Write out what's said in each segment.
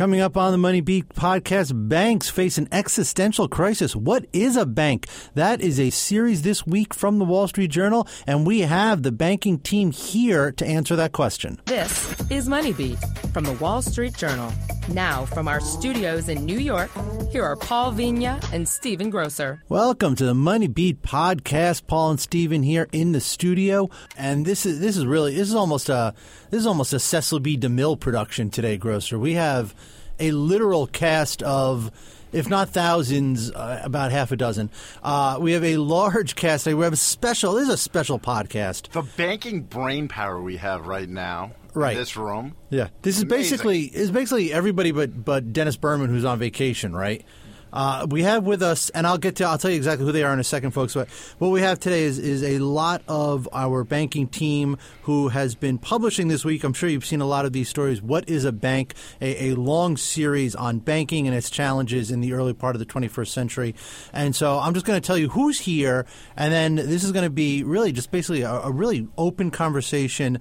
Coming up on the Money Beat podcast, banks face an existential crisis. What is a bank? That is a series this week from the Wall Street Journal, and we have the banking team here to answer that question. This is Money Beat from the Wall Street Journal. Now, from our studios in New York, here are Paul Vigna and Stephen Grocer. Welcome to the Money Beat podcast. Paul and Stephen here in the studio, and this is this is really this is almost a this is almost a Cecil B. DeMille production today, Grocer. We have a literal cast of if not thousands, uh, about half a dozen. Uh, we have a large cast. We have a special. This is a special podcast. The banking brain power we have right now, Right. in this room. Yeah, this is Amazing. basically is basically everybody but but Dennis Berman who's on vacation, right? Uh, we have with us, and I'll get to I'll tell you exactly who they are in a second, folks. But what we have today is is a lot of our banking team who has been publishing this week. I'm sure you've seen a lot of these stories. What is a bank? A, a long series on banking and its challenges in the early part of the 21st century. And so I'm just going to tell you who's here, and then this is going to be really just basically a, a really open conversation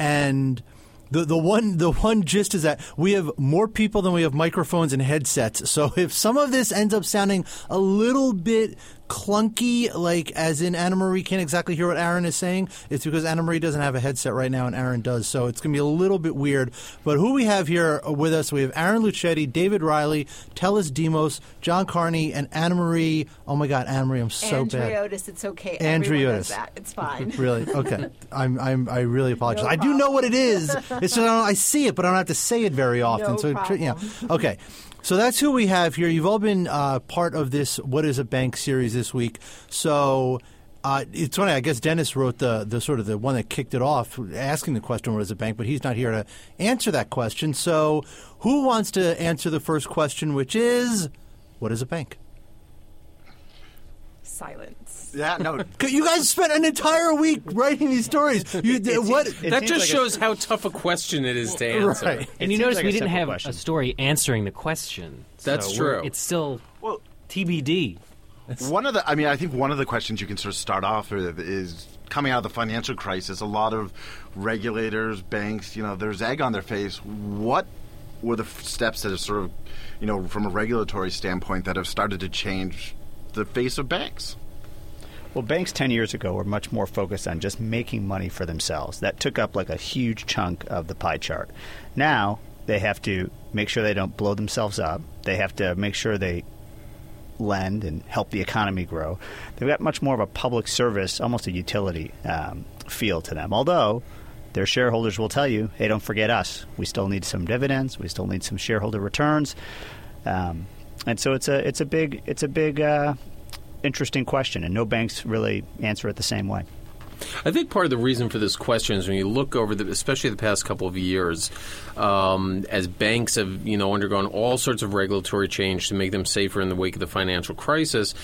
and the the one the one gist is that we have more people than we have microphones and headsets. So if some of this ends up sounding a little bit clunky, like as in Anna Marie can't exactly hear what Aaron is saying, it's because Anna Marie doesn't have a headset right now and Aaron does. So it's going to be a little bit weird. But who we have here with us, we have Aaron Lucchetti, David Reilly, Telis Demos, John Carney, and Anna Marie. Oh my God, Anna Marie, I'm so bad. Andriotis, it's okay. Andriotis. Everyone does that. It's fine. Really? Okay. I'm, I'm, I really apologize. No I do know what it is. It's just I, I see it, but I don't have to say it very often. No so, tr- yeah. Okay. So that's who we have here. You've all been uh, part of this "What Is a Bank" series this week. So uh, it's funny. I guess Dennis wrote the the sort of the one that kicked it off, asking the question, "What is a bank?" But he's not here to answer that question. So who wants to answer the first question, which is, "What is a bank?" Silence. Yeah, no. You guys spent an entire week writing these stories. You, what? It that seems just like a- shows how tough a question it is to answer. Right. And you seems notice like we didn't simple have question. a story answering the question. That's So we're- true. It's still Well, TBD. one of the, I mean, I think one of the questions you can sort of start off with is coming out of the financial crisis. A lot of regulators, banks, you know, there's egg on their face. What were the f- steps that have sort of, you know, from a regulatory standpoint, that have started to change the face of banks? Well, banks 10 years ago were much more focused on just making money for themselves. That took up like a huge chunk of the pie chart. Now they have to make sure they don't blow themselves up. They have to make sure they lend and help the economy grow. They've got much more of a public service, almost a utility um, feel to them. Although their shareholders will tell you, hey, don't forget us. We still need some dividends. We still need some shareholder returns. Um, and so it's a it's a big it's a big uh, interesting question, and no banks really answer it the same way. I think part of the reason for this question is when you look over the, especially the past couple of years, um, as banks have you know undergone all sorts of regulatory change to make them safer in the wake of the financial crisis,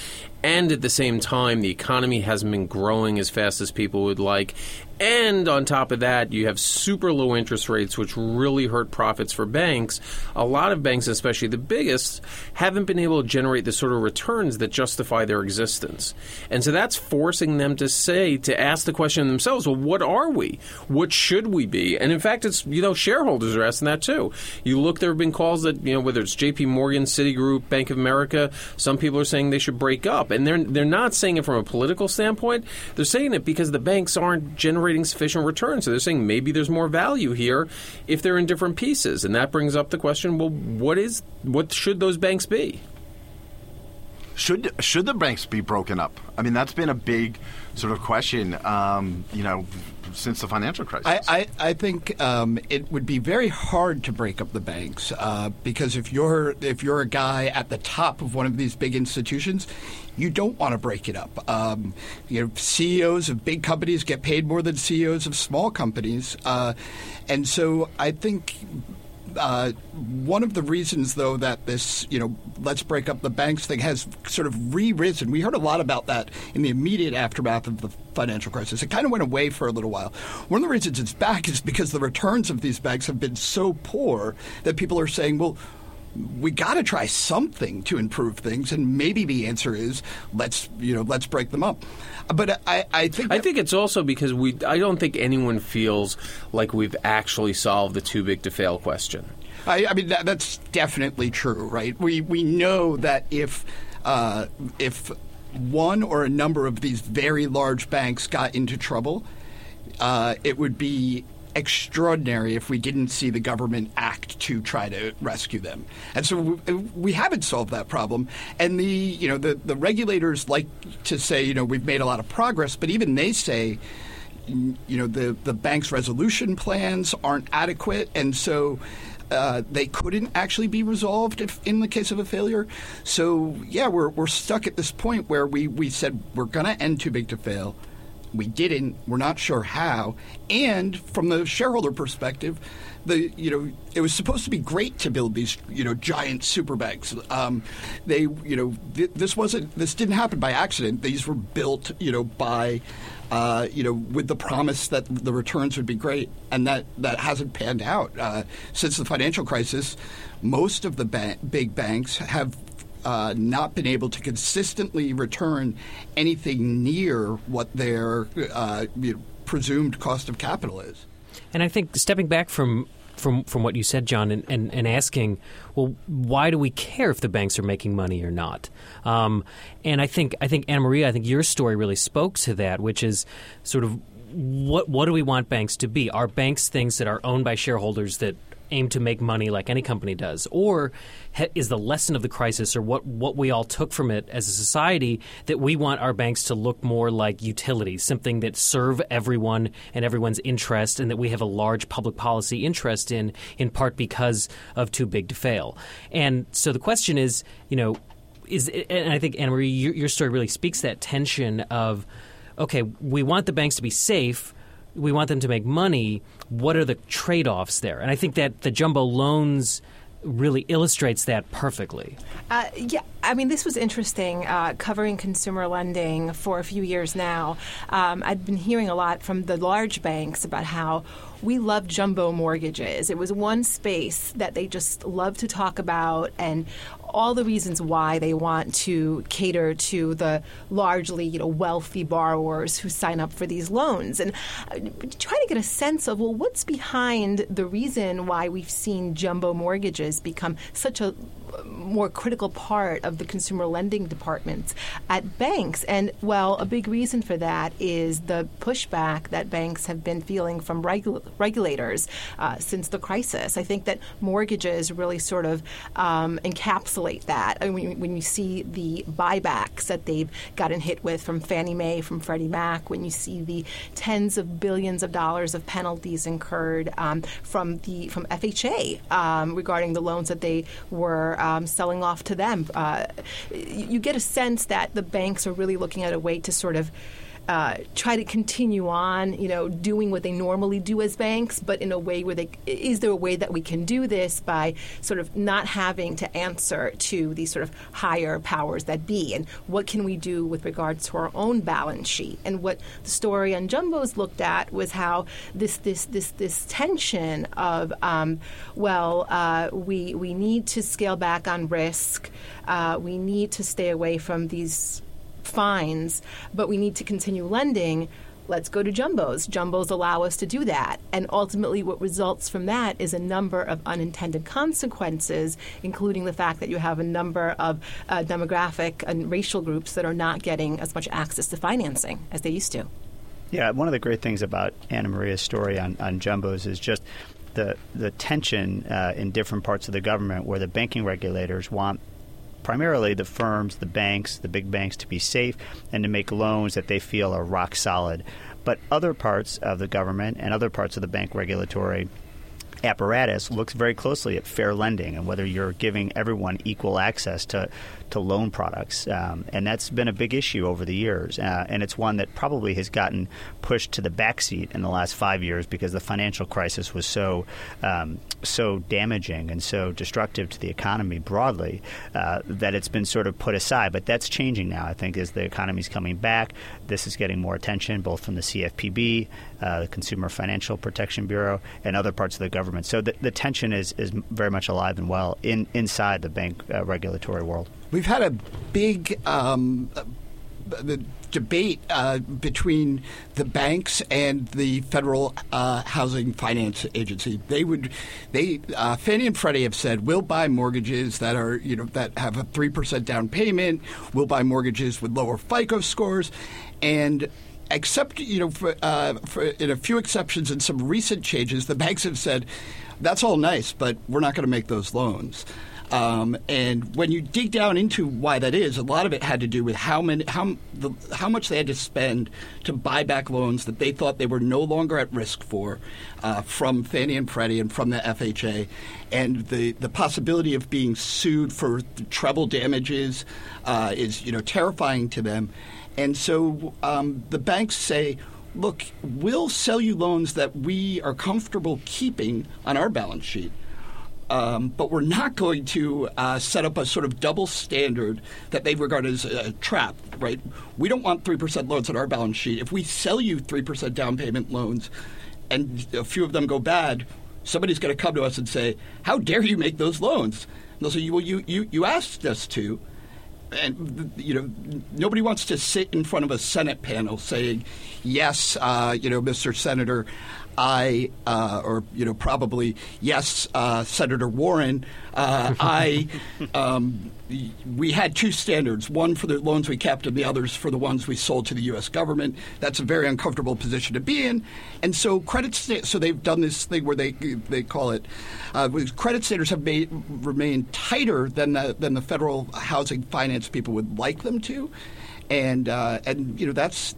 and at the same time the economy hasn't been growing as fast as people would like, and on top of that you have super low interest rates which really hurt profits for banks. A lot of banks, especially the biggest, haven't been able to generate the sort of returns that justify their existence, and so that's forcing them to say to ask the question themselves, well, what are we? What should we be? And in fact, it's you know shareholders are asking that too. You look, there have been calls that you know whether it's J.P. Morgan, Citigroup, Bank of America. Some people are saying they should break up, and they're they're not saying it from a political standpoint. They're saying it because the banks aren't generating sufficient returns. So they're saying maybe there's more value here if they're in different pieces, and that brings up the question: well, what is what should those banks be? Should should the banks be broken up? I mean, that's been a big sort of question, um, you know, since the financial crisis. I, I, I think um, it would be very hard to break up the banks uh, because if you're if you're a guy at the top of one of these big institutions, you don't want to break it up. Um, you know, CEOs of big companies get paid more than CEOs of small companies, uh, and so I think uh, one of the reasons, though, that this, you know, let's break up the banks thing has sort of re-risen. We heard a lot about that in the immediate aftermath of the financial crisis. It kind of went away for a little while. One of the reasons it's back is because the returns of these banks have been so poor that people are saying, well, we got to try something to improve things, and maybe the answer is let's you know let's break them up. But I, I think I think it's also because we. I don't think anyone feels like we've actually solved the too big to fail question. I, I mean, that, that's definitely true, right? We we know that if uh, if one or a number of these very large banks got into trouble, uh, it would be extraordinary if we didn't see the government act to try to rescue them. And so we, we haven't solved that problem. And the you know the, the regulators like to say you know we've made a lot of progress, but even they say you know the the bank's resolution plans aren't adequate, and so. Uh, they couldn't actually be resolved if, in the case of a failure. So yeah, we're, we're stuck at this point where we, we said we're going to end too big to fail. We didn't. We're not sure how. And from the shareholder perspective, the you know it was supposed to be great to build these you know giant super banks. Um, they you know th- this wasn't this didn't happen by accident. These were built you know by uh, you know, with the promise that the returns would be great, and that, that hasn't panned out. Uh, since the financial crisis, most of the ba- big banks have uh, not been able to consistently return anything near what their uh, you know, presumed cost of capital is. And I think stepping back from from from what you said, John, and, and, and asking, well, why do we care if the banks are making money or not? Um, and I think I think Anna Maria, I think your story really spoke to that, which is sort of what what do we want banks to be? Are banks things that are owned by shareholders that aim to make money like any company does? Or is the lesson of the crisis or what, what we all took from it as a society that we want our banks to look more like utilities, something that serve everyone and everyone's interest and that we have a large public policy interest in, in part because of too big to fail? And so the question is, you know, is and I think Anna Marie, your, your story really speaks that tension of, okay, we want the banks to be safe, we want them to make money. What are the trade offs there? And I think that the jumbo loans really illustrates that perfectly. Uh, yeah, I mean, this was interesting uh, covering consumer lending for a few years now. Um, I've been hearing a lot from the large banks about how we love jumbo mortgages. It was one space that they just love to talk about and all the reasons why they want to cater to the largely you know wealthy borrowers who sign up for these loans and uh, try to get a sense of well what's behind the reason why we've seen jumbo mortgages become such a more critical part of the consumer lending departments at banks. And well, a big reason for that is the pushback that banks have been feeling from regu- regulators uh, since the crisis. I think that mortgages really sort of um, encapsulate that. I mean, when you see the buybacks that they've gotten hit with from Fannie Mae, from Freddie Mac, when you see the tens of billions of dollars of penalties incurred um, from the from FHA um, regarding the loans that they were um, selling off to them. Uh, you get a sense that the banks are really looking at a way to sort of uh, try to continue on, you know, doing what they normally do as banks, but in a way where they is there a way that we can do this by sort of not having to answer to these sort of higher powers that be, and what can we do with regards to our own balance sheet? And what the story on Jumbos looked at was how this this this this tension of um, well, uh, we we need to scale back on risk, uh, we need to stay away from these fines, but we need to continue lending. Let's go to jumbos. Jumbos allow us to do that. And ultimately, what results from that is a number of unintended consequences, including the fact that you have a number of uh, demographic and racial groups that are not getting as much access to financing as they used to. Yeah, one of the great things about Anna Maria's story on, on jumbos is just the the tension uh, in different parts of the government where the banking regulators want primarily the firms, the banks, the big banks to be safe and to make loans that they feel are rock solid. But other parts of the government and other parts of the bank regulatory apparatus looks very closely at fair lending and whether you're giving everyone equal access to, to loan products. Um, and that's been a big issue over the years. Uh, and it's one that probably has gotten pushed to the backseat in the last five years because the financial crisis was so um, so damaging and so destructive to the economy broadly uh, that it's been sort of put aside. But that's changing now, I think, as the economy is coming back. This is getting more attention both from the CFPB, uh, the Consumer Financial Protection Bureau, and other parts of the government. So the, the tension is, is very much alive and well in, inside the bank uh, regulatory world. We've had a big um, the debate uh, between the banks and the Federal uh, Housing Finance Agency. They would, they uh, Fannie and Freddie have said we'll buy mortgages that are you know that have a three percent down payment. We'll buy mortgages with lower FICO scores, and except you know for, uh, for in a few exceptions and some recent changes, the banks have said that's all nice, but we're not going to make those loans. Um, and when you dig down into why that is, a lot of it had to do with how many, how, the, how much they had to spend to buy back loans that they thought they were no longer at risk for uh, from Fannie and Freddie and from the FHA, and the, the possibility of being sued for treble damages uh, is you know terrifying to them. And so um, the banks say, look, we'll sell you loans that we are comfortable keeping on our balance sheet. Um, but we're not going to uh, set up a sort of double standard that they regard as a trap, right? We don't want 3% loans on our balance sheet. If we sell you 3% down payment loans and a few of them go bad, somebody's going to come to us and say, How dare you make those loans? And they'll say, Well, you, you, you asked us to and you know nobody wants to sit in front of a Senate panel saying, "Yes, uh, you know, Mr. Senator, I, uh, or you know, probably yes, uh, Senator Warren, uh, I." Um, we had two standards: one for the loans we kept, and the others for the ones we sold to the U.S. government. That's a very uncomfortable position to be in, and so credit. Sta- so they've done this thing where they they call it uh, credit standards have made, remained tighter than the, than the federal housing finance people would like them to, and uh, and you know that's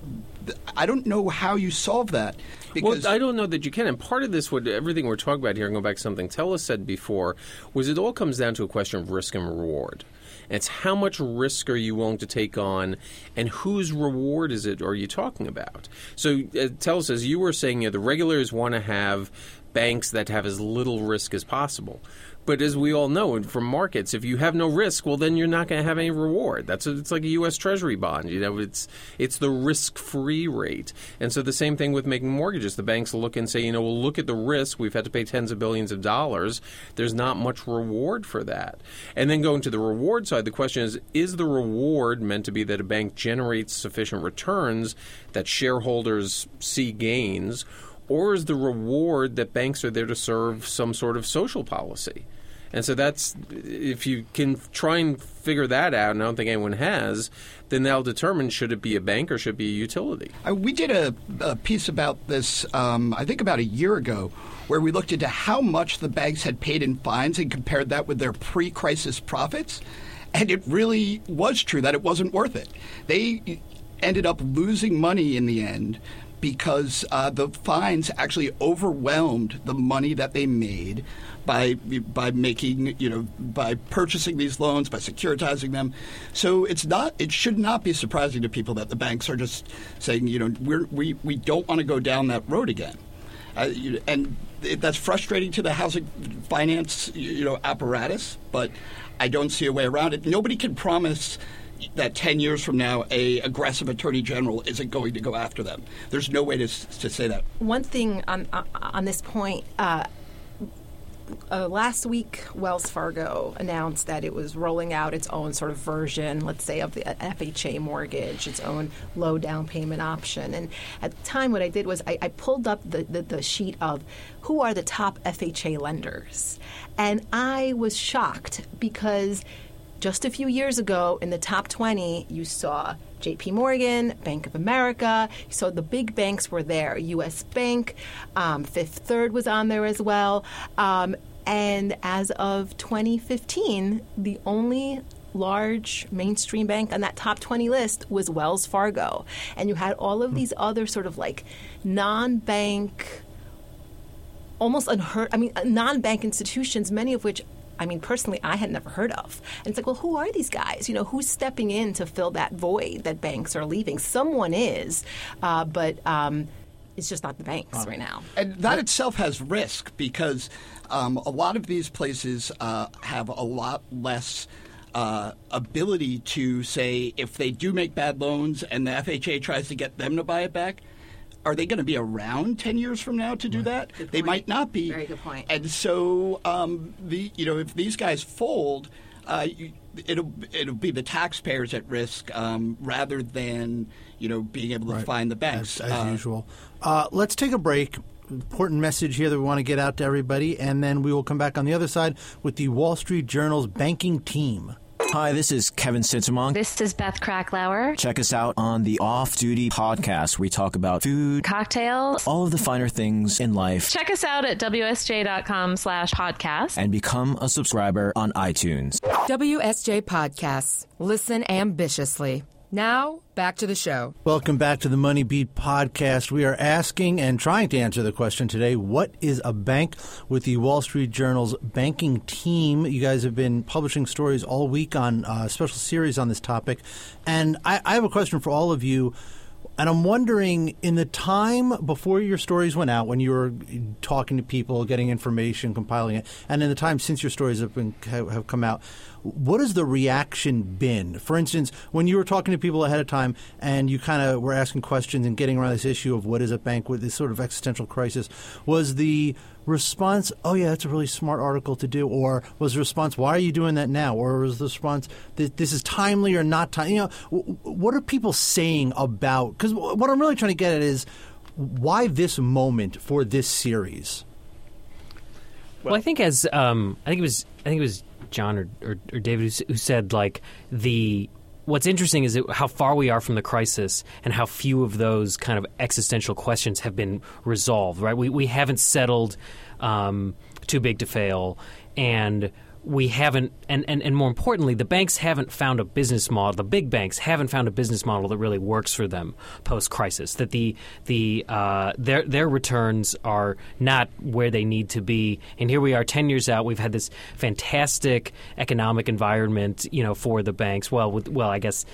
I don't know how you solve that. Well, I don't know that you can. And part of this, what everything we're talking about here, and go back to something Telis said before, was it all comes down to a question of risk and reward. And it's how much risk are you willing to take on, and whose reward is it are you talking about? So, uh, Telis says you were saying you know, the regulators want to have banks that have as little risk as possible. But as we all know from markets, if you have no risk, well, then you're not going to have any reward. That's a, it's like a U.S. Treasury bond. You know, it's it's the risk-free rate. And so the same thing with making mortgages. The banks look and say, you know, well, look at the risk. We've had to pay tens of billions of dollars. There's not much reward for that. And then going to the reward side, the question is: Is the reward meant to be that a bank generates sufficient returns that shareholders see gains? or is the reward that banks are there to serve some sort of social policy? And so that's if you can try and figure that out, and I don't think anyone has, then they'll determine should it be a bank or should it be a utility. Uh, we did a, a, piece about this, um, I think about a year ago, where we looked into how much the banks had paid in fines and compared that with their pre-crisis profits, and it really was true that it wasn't worth it. They ended up losing money in the end because uh, the fines actually overwhelmed the money that they made by by making you know by purchasing these loans by securitizing them. So it's not it should not be surprising to people that the banks are just saying you know we're, we we don't want to go down that road again, uh, and that's frustrating to the housing finance you know apparatus. But I don't see a way around it. Nobody can promise that 10 years from now a aggressive attorney general isn't going to go after them there's no way to, to say that one thing on, on this point uh, uh, last week, Wells Fargo announced that it was rolling out its own sort of version, let's say, of the FHA mortgage, its own low down payment option. And at the time, what I did was I, I pulled up the, the, the sheet of who are the top FHA lenders. And I was shocked because just a few years ago, in the top 20, you saw JP Morgan, Bank of America. So the big banks were there. US Bank, um, Fifth Third was on there as well. Um, and as of 2015, the only large mainstream bank on that top 20 list was Wells Fargo. And you had all of these other sort of like non bank, almost unheard, I mean, non bank institutions, many of which I mean, personally, I had never heard of. And it's like, well, who are these guys? You know, who's stepping in to fill that void that banks are leaving? Someone is, uh, but um, it's just not the banks right now. And that itself has risk because um, a lot of these places uh, have a lot less. Uh, ability to say if they do make bad loans and the FHA tries to get them to buy it back, are they going to be around 10 years from now to do that? They might not be. Very good point. And so, um, the you know, if these guys fold, uh, you, it'll it'll be the taxpayers at risk um, rather than you know being able to Right. find the banks. as, as Uh, usual. Uh, let's take a break. Important message here that we want to get out to everybody, and then we will come back on the other side with the Wall Street Journal's banking team. Hi, this is Kevin Sintumuang. This is Beth Kracklauer. Check us out on the Off Duty Podcast. We talk about food, Cocktails. all of the finer things in life, Check us out at wsj.com slash podcast. and become a subscriber on iTunes. WSJ Podcasts. Listen ambitiously. Now, back to the show. Welcome back to the Money Beat podcast. We are asking and trying to answer the question today what is a bank with the Wall Street Journal's banking team? You guys have been publishing stories all week on uh, a special series on this topic. And I, I have a question for all of you. And I'm wondering, in the time before your stories went out, when you were talking to people, getting information, compiling it, and in the time since your stories have been have come out, what has the reaction been? For instance, when you were talking to people ahead of time, and you kind of were asking questions and getting around this issue of what is a bank with this sort of existential crisis, was the response, "Oh yeah, that's a really smart article to do," or was the response, "Why are you doing that now?" or was the response, "This is timely or not timely?" You know, what are people saying about? Because what I'm really trying to get at is why this moment for this series. Well, I think as um, I think it was I think it was John or, or, or David who, who said like the what's interesting is how far we are from the crisis and how few of those kind of existential questions have been resolved. Right, we we haven't settled um, too big to fail, and we haven't, and, and, and more importantly, the banks haven't found a business model. The big banks haven't found a business model that really works for them post crisis. That the the uh, their their returns are not where they need to be. And here we are, ten years out. We've had this fantastic economic environment, you know, for the banks. Well, with, well, I guess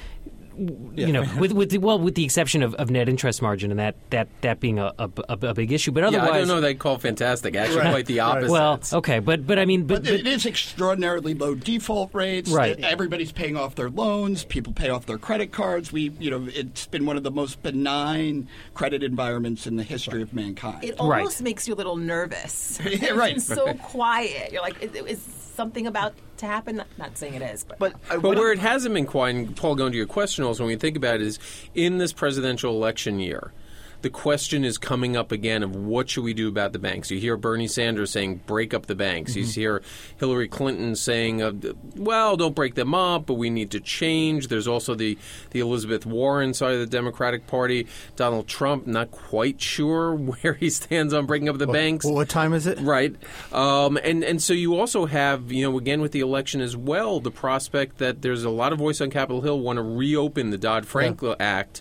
you know, with with the, well, with the exception of, of net interest margin and that that, that being a, a, a big issue, but Yeah, otherwise, I don't know. They call fantastic. Actually, quite the opposite. well, okay, but but I mean, but, But it is extraordinarily low default rates. Right. Everybody's paying off their loans. People pay off their credit cards. We, you know, it's been one of the most benign credit environments in the history of mankind. It Right. almost makes you a little nervous. Yeah, right. It's so quiet. You're like, is, is something about to happen? Not, not saying it is, but, But, uh, But where I'm- it hasn't been quiet, and Paul, going to your question also, when we think about it, is in this presidential election year, the question is coming up again of what should we do about the banks. You hear Bernie Sanders saying break up the banks. You hear Hillary Clinton saying, uh, well, don't break them up, but we need to change. There's also the, the Elizabeth Warren side of the Democratic Party. Donald Trump, not quite sure where he stands on breaking up the banks. Well, what time is it? Right. Um, and, and so you also have, you know, again with the election as well, the prospect that there's a lot of voice on Capitol Hill want to reopen the Dodd Frank Act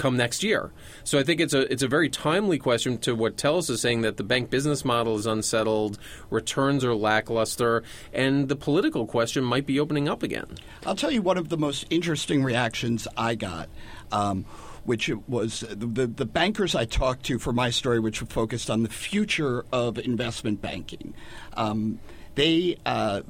come next year. So I think it's a it's a very timely question to what Telis is saying that the bank business model is unsettled, returns are lackluster, and the political question might be opening up again. I'll tell you one of the most interesting reactions I got, um, which was the, the, the bankers I talked to for my story, which focused on the future of investment banking. Um, they uh,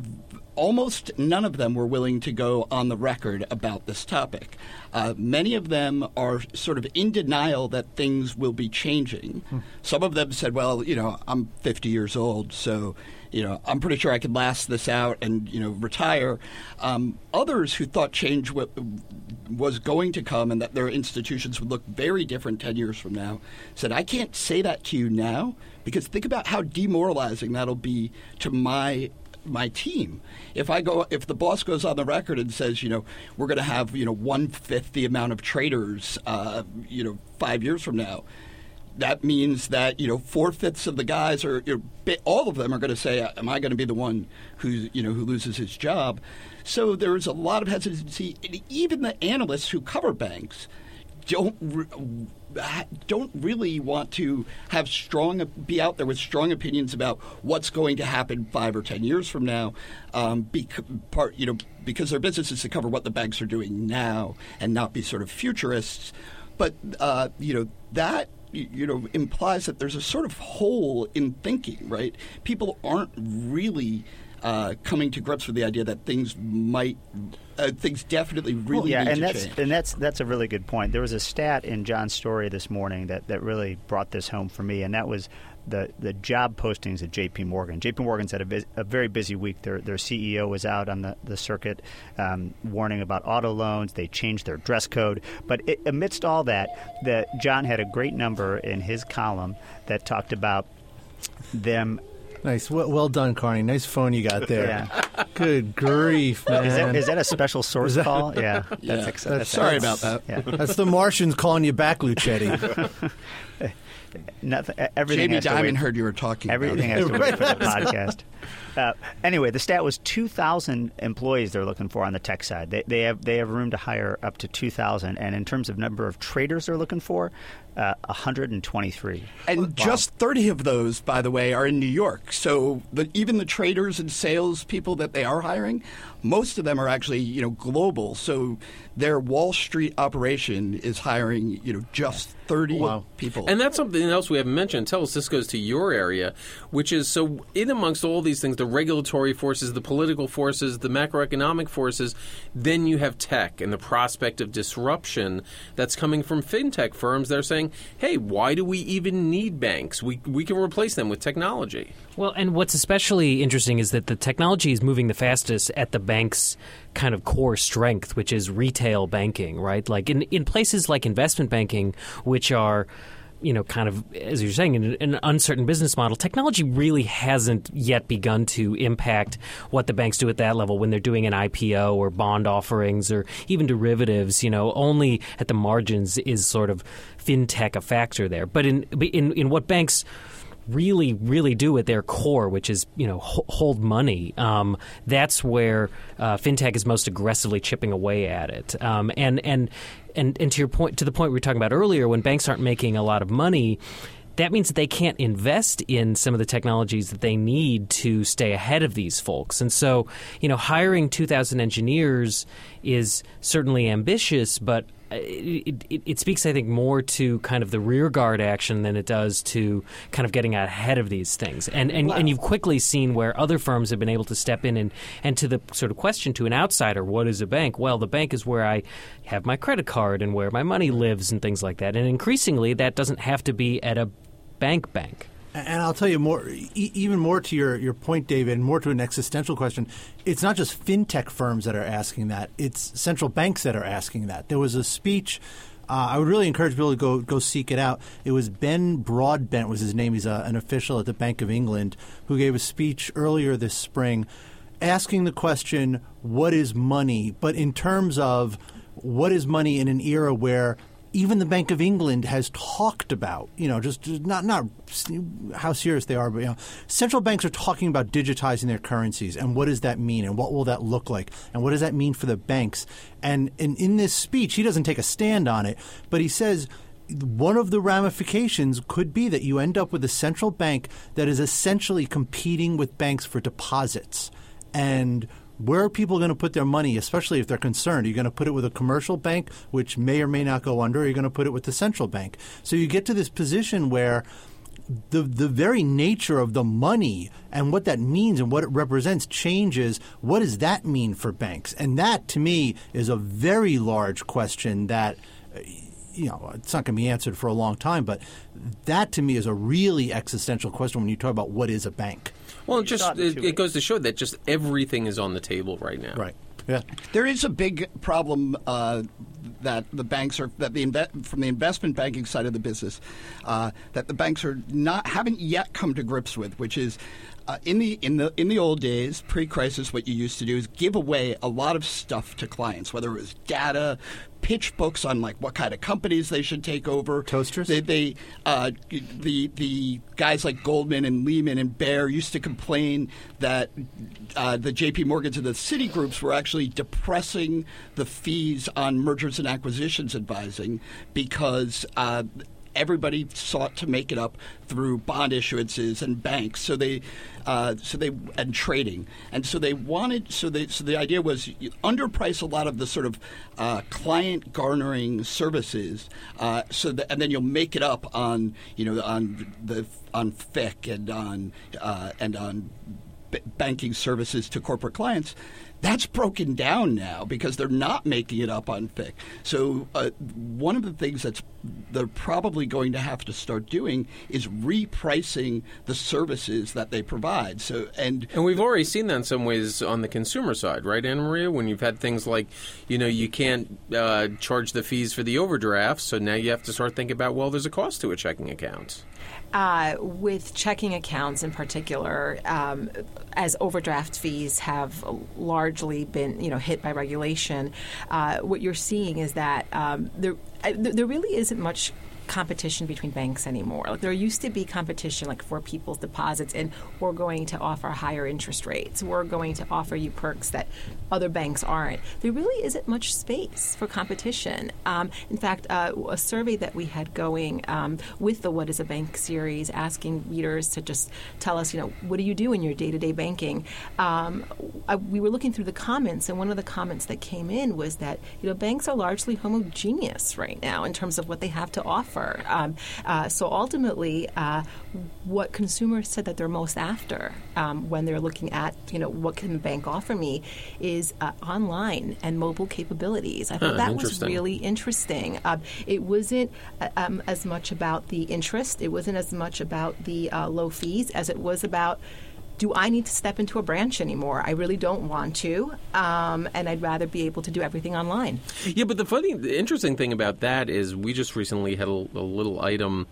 almost none of them were willing to go on the record about this topic. Uh, many of them are sort of in denial that things will be changing. Some of them said, "Well, you know, I'm 50 years old, so." You know, I'm pretty sure I could last this out and you know retire. Um, others who thought change w- was going to come and that their institutions would look very different 10 years from now said, I can't say that to you now because think about how demoralizing that'll be to my my team. If I go, if the boss goes on the record and says, you know, we're going to have, you know, one fifth the amount of traders, uh, you know, five years from now, that means that you know four fifths of the guys are, you know, all of them are going to say, "Am I going to be the one who you know who loses his job?" So there is a lot of hesitancy. And even the analysts who cover banks don't re- don't really want to have strong be out there with strong opinions about what's going to happen five or ten years from now. Um, part you know because their business is to cover what the banks are doing now and not be sort of futurists. But uh, you know that you know implies that there's a sort of hole in thinking, right? People aren't really uh, coming to grips with the idea that things might, uh, things definitely really yeah, need and to that's change. and that's that's a really good point. There was a stat in John's story this morning that, that really brought this home for me, and that was the, the job postings at J.P. Morgan. J.P. Morgan's had a, vis- a very busy week. Their their CEO was out on the the circuit, um, warning about auto loans. They changed their dress code, but it, amidst all that, the John had a great number in his column that talked about them Nice. Well, well done, Carney. Nice phone you got there. Yeah. Good grief, man. Is that, is that a special source that- call? Yeah. Yeah. That's, ex- That's- that's Sorry that's- about that. Yeah. That's the Martians calling you back, Lucchetti. Nothing, everything Jamie has to wait. heard you were talking Everything about has to wait for the podcast. Uh, anyway, the stat was 2,000 employees they're looking for on the tech side. They, they have they have room to hire up to 2,000, and in terms of number of traders they're looking for, uh, 123. And just 30 of those, by the way, are in New York. So the, even the traders and sales people that they are hiring, most of them are actually, you know, global. So their Wall Street operation is hiring, you know, just 30 Wow. people. And that's something else we haven't mentioned. Telis this goes to your area, which is so in amongst all these things, the regulatory forces, the political forces, the macroeconomic forces, then you have tech and the prospect of disruption that's coming from fintech firms. They're saying, hey, why do we even need banks? We, we can replace them with technology. Well, and what's especially interesting is that the technology is moving the fastest at the bank's kind of core strength, which is retail banking, right? Like in, in places like investment banking, which are you know, kind of, as you're saying, in an uncertain business model, technology really hasn't yet begun to impact what the banks do at that level when they're doing an IPO or bond offerings or even derivatives. You know, only at the margins is sort of fintech a factor there. But in in in what banks really, really do at their core, which is you know ho- hold money. Um, that's where uh, fintech is most aggressively chipping away at it. Um, and and and and to your point, to the point we were talking about earlier, when banks aren't making a lot of money. That means that they can't invest in some of the technologies that they need to stay ahead of these folks. And so, you know, hiring 2,000 engineers is certainly ambitious, but it, it, it, speaks, I think, more to kind of the rearguard action than it does to kind of getting ahead of these things. And and, wow. and you've quickly seen where other firms have been able to step in and, and to the sort of question to an outsider, what is a bank? Well, the bank is where I have my credit card and where my money lives and things like that. And increasingly, that doesn't have to be at a bank bank. And I'll tell you more, even more to your, your point, David, and more to an existential question. It's not just fintech firms that are asking that; it's central banks that are asking that. There was a speech. Uh, I would really encourage people to go go seek it out. It was Ben Broadbent was his name. He's a, an official at the Bank of England who gave a speech earlier this spring, asking the question, "What is money?" But in terms of what is money in an era where even the Bank of England has talked about, you know, just not not how serious they are, but you know, central banks are talking about digitizing their currencies and what does that mean and what will that look like and what does that mean for the banks? And, and in this speech, he doesn't take a stand on it, but he says one of the ramifications could be that you end up with a central bank that is essentially competing with banks for deposits and where are people going to put their money, especially if they're concerned? Are you going to put it with a commercial bank, which may or may not go under, or are you going to put it with the central bank? So you get to this position where the the very nature of the money and what that means and what it represents changes. What does that mean for banks? And that, to me, is a very large question that you know, it's not going to be answered for a long time, but that to me is a really existential question when you talk about what is a bank. Well, it just it, it goes to show that just everything is on the table right now. Right. Yeah. There is a big problem uh, that the banks are that the inve- from the investment banking side of the business uh, that the banks are not haven't yet come to grips with, which is. Uh, in the in the in the old days, pre-crisis, what you used to do is give away a lot of stuff to clients, whether it was data, pitch books on like what kind of companies they should take over. Toasters. They, they uh, the the guys like Goldman and Lehman and Bear used to complain that uh, the J.P. Morgans and the Citigroups were actually depressing the fees on mergers and acquisitions advising because. Uh, everybody sought to make it up through bond issuances and banks. So they, uh, so they and trading, and so they wanted. So they, so the idea was you underprice a lot of the sort of uh, client garnering services, uh, so that, and then you'll make it up on you know on the on FICC and on uh, and on b- banking services to corporate clients. That's broken down now because they're not making it up on FICC. So uh, one of the things that's they're probably going to have to start doing is repricing the services that they provide. So and And we've already seen that in some ways on the consumer side, right, Anna Maria? When you've had things like, you know, you can't uh, charge the fees for the overdraft, so now you have to start thinking about, well, there's a cost to a checking account. Uh, with checking accounts in particular, um, as overdraft fees have largely been, you know, hit by regulation, uh, what you're seeing is that um, there, uh, there really isn't much competition between banks anymore. Like there used to be competition like for people's deposits and we're going to offer higher interest rates. We're going to offer you perks that other banks aren't. There really isn't much space for competition. Um, in fact, uh, a survey that we had going um, with the What is a Bank series asking readers to just tell us, you know, what do you do in your day-to-day banking? Um, I, we were looking through the comments and one of the comments that came in was that, you know, banks are largely homogeneous right now in terms of what they have to offer. Um, uh, so ultimately, uh, what consumers said that they're most after um, when they're looking at, you know, what can the bank offer me is uh, online and mobile capabilities. I thought Huh, that was really interesting. Uh, it wasn't uh, um, as much about the interest. It wasn't as much about the uh, low fees as it was about. Do I need to step into a branch anymore? I really don't want to, um, and I'd rather be able to do everything online. Yeah, but the funny, the interesting thing about that is we just recently had a, a little item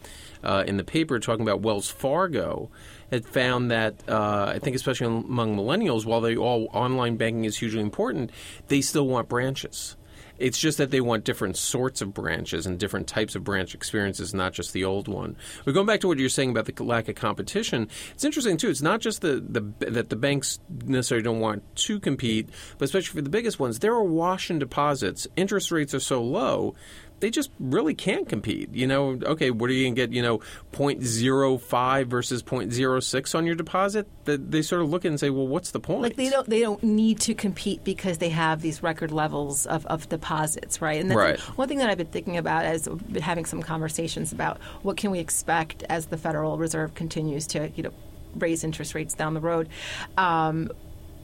uh, in the paper talking about Wells Fargo had found that uh, I think especially among millennials, while they all online banking is hugely important, they still want branches. It's just that they want different sorts of branches and different types of branch experiences, not just the old one. But going back to what you're saying about the lack of competition, it's interesting too. It's not just the, the that the banks necessarily don't want to compete, but especially for the biggest ones, there are awash in deposits. Interest rates are so low they just really can't compete. You know, okay, what are you going to get, you know, 0.05 versus 0.06 on your deposit? They, they sort of look at it and say, well, what's the point? Like they don't they don't need to compete because they have these record levels of, of deposits, right? And that's Right. one thing that I've been thinking about as been having some conversations about what can we expect as the Federal Reserve continues to you know raise interest rates down the road. Um,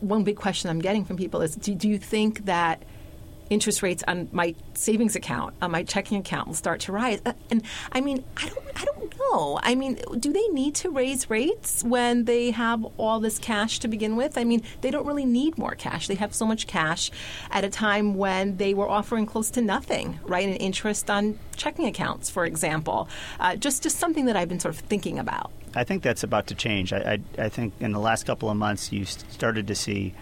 one big question I'm getting from people is: Do, do you think that interest rates on my savings account, on my checking account, will start to rise. Uh, and I mean, I don't, I don't know. I mean, do they need to raise rates when they have all this cash to begin with? I mean, they don't really need more cash. They have so much cash at a time when they were offering close to nothing, right? And interest on checking accounts, for example. Uh, just, just something that I've been sort of thinking about. I think that's about to change. I, I, I think in the last couple of months, you started to see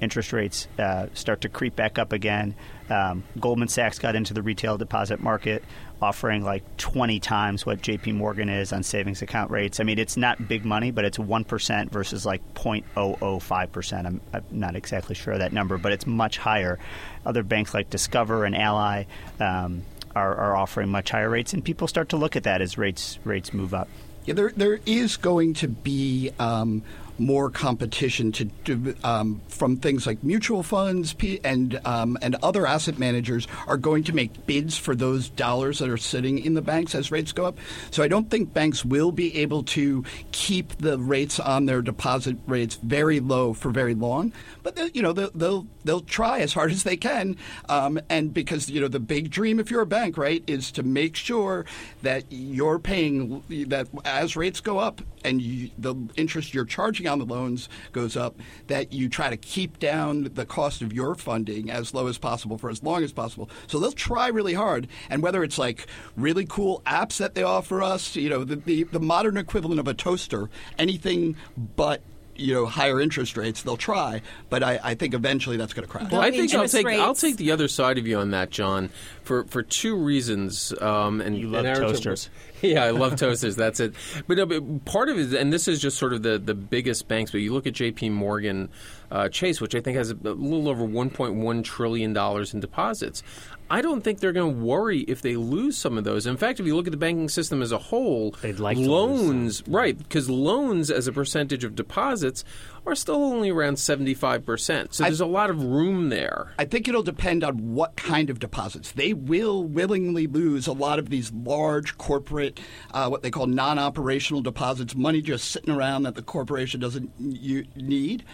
interest rates uh, start to creep back up again. Um, Goldman Sachs got into the retail deposit market, offering like 20 times what J.P. Morgan is on savings account rates. I mean, it's not big money, but it's one percent versus like 0.005 percent. I'm, I'm not exactly sure of that number, but it's much higher. Other banks like Discover and Ally. Um, are, are offering much higher rates, and people start to look at that as rates rates move up. Yeah, there there is going to be um, more competition to um, from things like mutual funds and um, and other asset managers are going to make bids for those dollars that are sitting in the banks as rates go up. So I don't think banks will be able to keep the rates on their deposit rates very low for very long. But they- you know they'll they'll, they'll try as hard as they can, um, and because you know the big dream if you're a bank right is to make sure that you're paying that as rates go up and you, the interest you're charging on the loans goes up, that you try to keep down the cost of your funding as low as possible for as long as possible. So they'll try really hard, and whether it's like really cool apps that they offer us, you know, the the, the modern equivalent of a toaster, anything but. You know, higher interest rates. They'll try, but I, I think eventually that's going to crash. Well, I think I'll interest take I'll take the other side of you on that, John, for for two reasons. Um, and You love and Aaron- toasters. Yeah, I love toasters. That's it. But, no, but part of it, and this is just sort of the, the biggest banks. But you look at J.P. Morgan uh, Chase, which I think has a, a little over 1.1 trillion dollars in deposits. I don't think they're going to worry if they lose some of those. In fact, if you look at the banking system as a whole, They'd like to lose loans, right? Because loans as a percentage of deposits are still only around 75%. So there's a lot of room there. I think it'll depend on what kind of deposits. They will willingly lose a lot of these large corporate, uh, what they call non operational deposits, money just sitting around that the corporation doesn't need.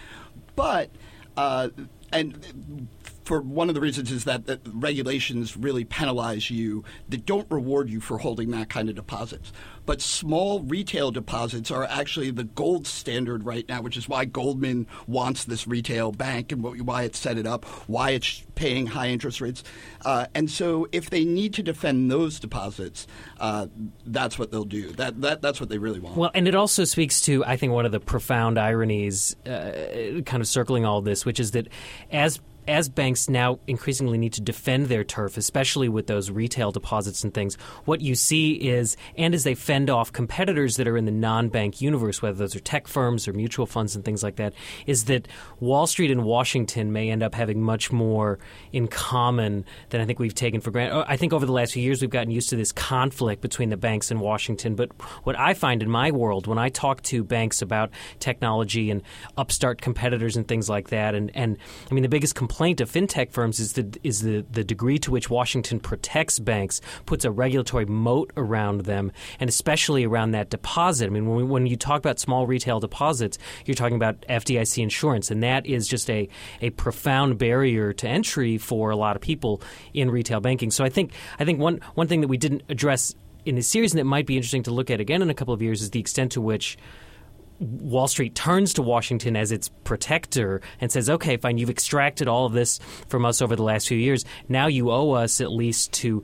But, uh, and for one of the reasons is that the regulations really penalize you that don't reward you for holding that kind of deposits. But small retail deposits are actually the gold standard right now, which is why Goldman wants this retail bank and why it set it up, why it's paying high interest rates. Uh, and so, if they need to defend those deposits, uh, that's what they'll do. That, that that's what they really want. Well, and it also speaks to I think one of the profound ironies, uh, kind of circling all this, which is that as as banks now increasingly need to defend their turf, especially with those retail deposits and things, what you see is, and as they fend off competitors that are in the non bank universe, whether those are tech firms or mutual funds and things like that, is that Wall Street and Washington may end up having much more in common than I think we've taken for granted. Oh, I think over the last few years we've gotten used to this conflict between the banks and Washington, but what I find in my world when I talk to banks about technology and upstart competitors and things like that, and, and I mean, the biggest complaint complaint of fintech firms is the is the, the degree to which Washington protects banks, puts a regulatory moat around them, and especially around that deposit. I mean, when, we, when you talk about small retail deposits, you're talking about FDIC insurance, and that is just a, a profound barrier to entry for a lot of people in retail banking. So I think I think one one thing that we didn't address in this series and that might be interesting to look at again in a couple of years is the extent to which Wall Street turns to Washington as its protector and says, okay, fine, you've extracted all of this from us over the last few years. Now you owe us at least to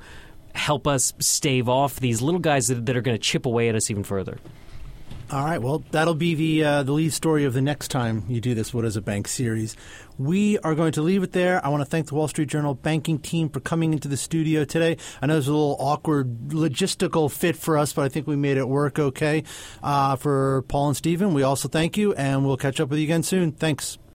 help us stave off these little guys that, are going to chip away at us even further. All right. Well, that'll be the uh, the lead story of the next time you do this "What Is a Bank" series. We are going to leave it there. I want to thank the Wall Street Journal banking team for coming into the studio today. I know it was a little awkward logistical fit for us, but I think we made it work okay. Uh, for Paul and Stephen, we also thank you, and we'll catch up with you again soon. Thanks.